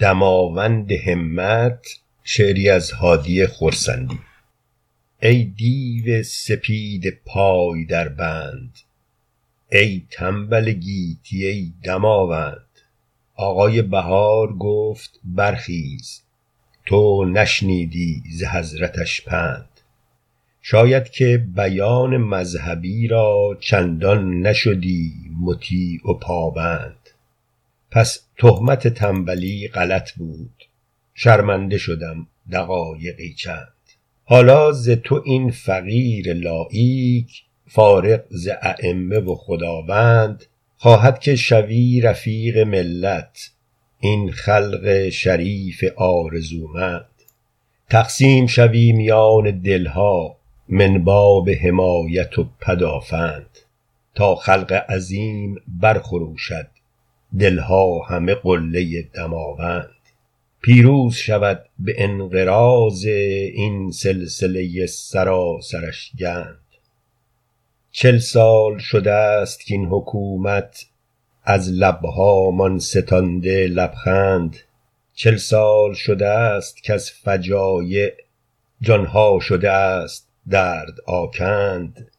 دماوند همت شعری از هادی خرسندی. ای دیو سپید پای در بند ای تنبل گیتی ای دماوند. آقای بهار گفت برخیز تو نشنیدی ز حضرتش پند. شاید که بیان مذهبی را چندان نشدی مطیع و پابند. پس تهمت تنبلی غلط بود. شرمنده شدم دقایقی چند. حالا ز تو این فقیر لاییک فارغ ز ایمه و خداوند خواهد که شوی رفیق ملت این خلق شریف آرزومند. تقسیم شوی میان دلها من باب حمایت و پدافند. تا خلق عظیم برخروشد دلها همه قله دماوند. پیروز شود به انقراض این سلسله سراسرش گند. چل سال شده ست کاین حکومت از لبهامان ستانده لبخند. چل سال شده ست کز فجایع جانها شده ست درد آکند.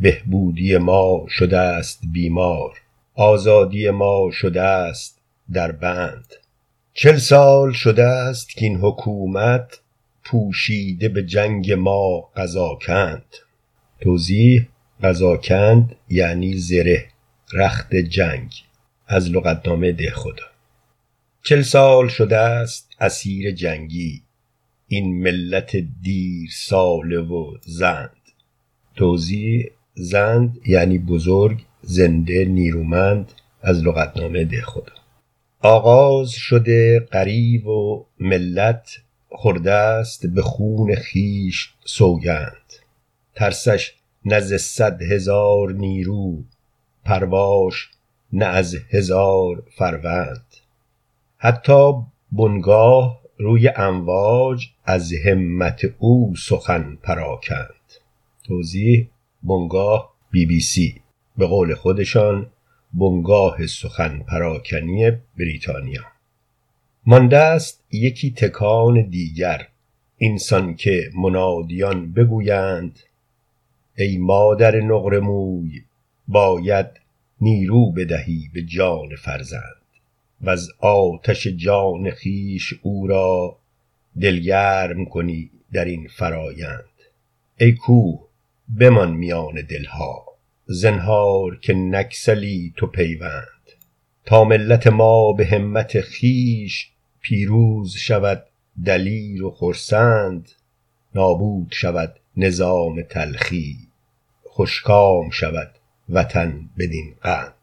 بهبودی ما شده ست بیمار. آزادی ما شده ست در بند. چل سال شده ست کاین حکومت پوشیده به جنگ ما قزاکند. توضیح قزاکند یعنی زره رخت جنگ. از لغتنامه دهخدا چل سال شده ست اسیر جنگی. این ملت دیرساله و زند. توضیح زند یعنی بزرگ زنده نیرومند از لغتنامه دهخدا آغاز شده غریو و ملت خورده ست به خون خویش سوگند. ترسش ز صد هزار نیرو پرواش نه از هزار فروند. حتی بنگاه روی امواج از همت او سخن پراکند. توضیح بنگاه بی بی سی. به قول خودشان بنگاه سخن پراکنی بریتانیا. مانده ست یکی تکان دیگر این سان که منادیان بگویند ای مادر نقره موی باید نیرو بدهی به جان فرزند. وز آتش جان خویش او را دل گرم کنی در این فرایند. ای کوه بمان میان دلها. زنهار که نگسلی تو پیوند. تا ملت ما به همت خویش پیروز شود دلیر و خرسند نابود شود نظام تلخی خوش کام شود وطن بدین قند.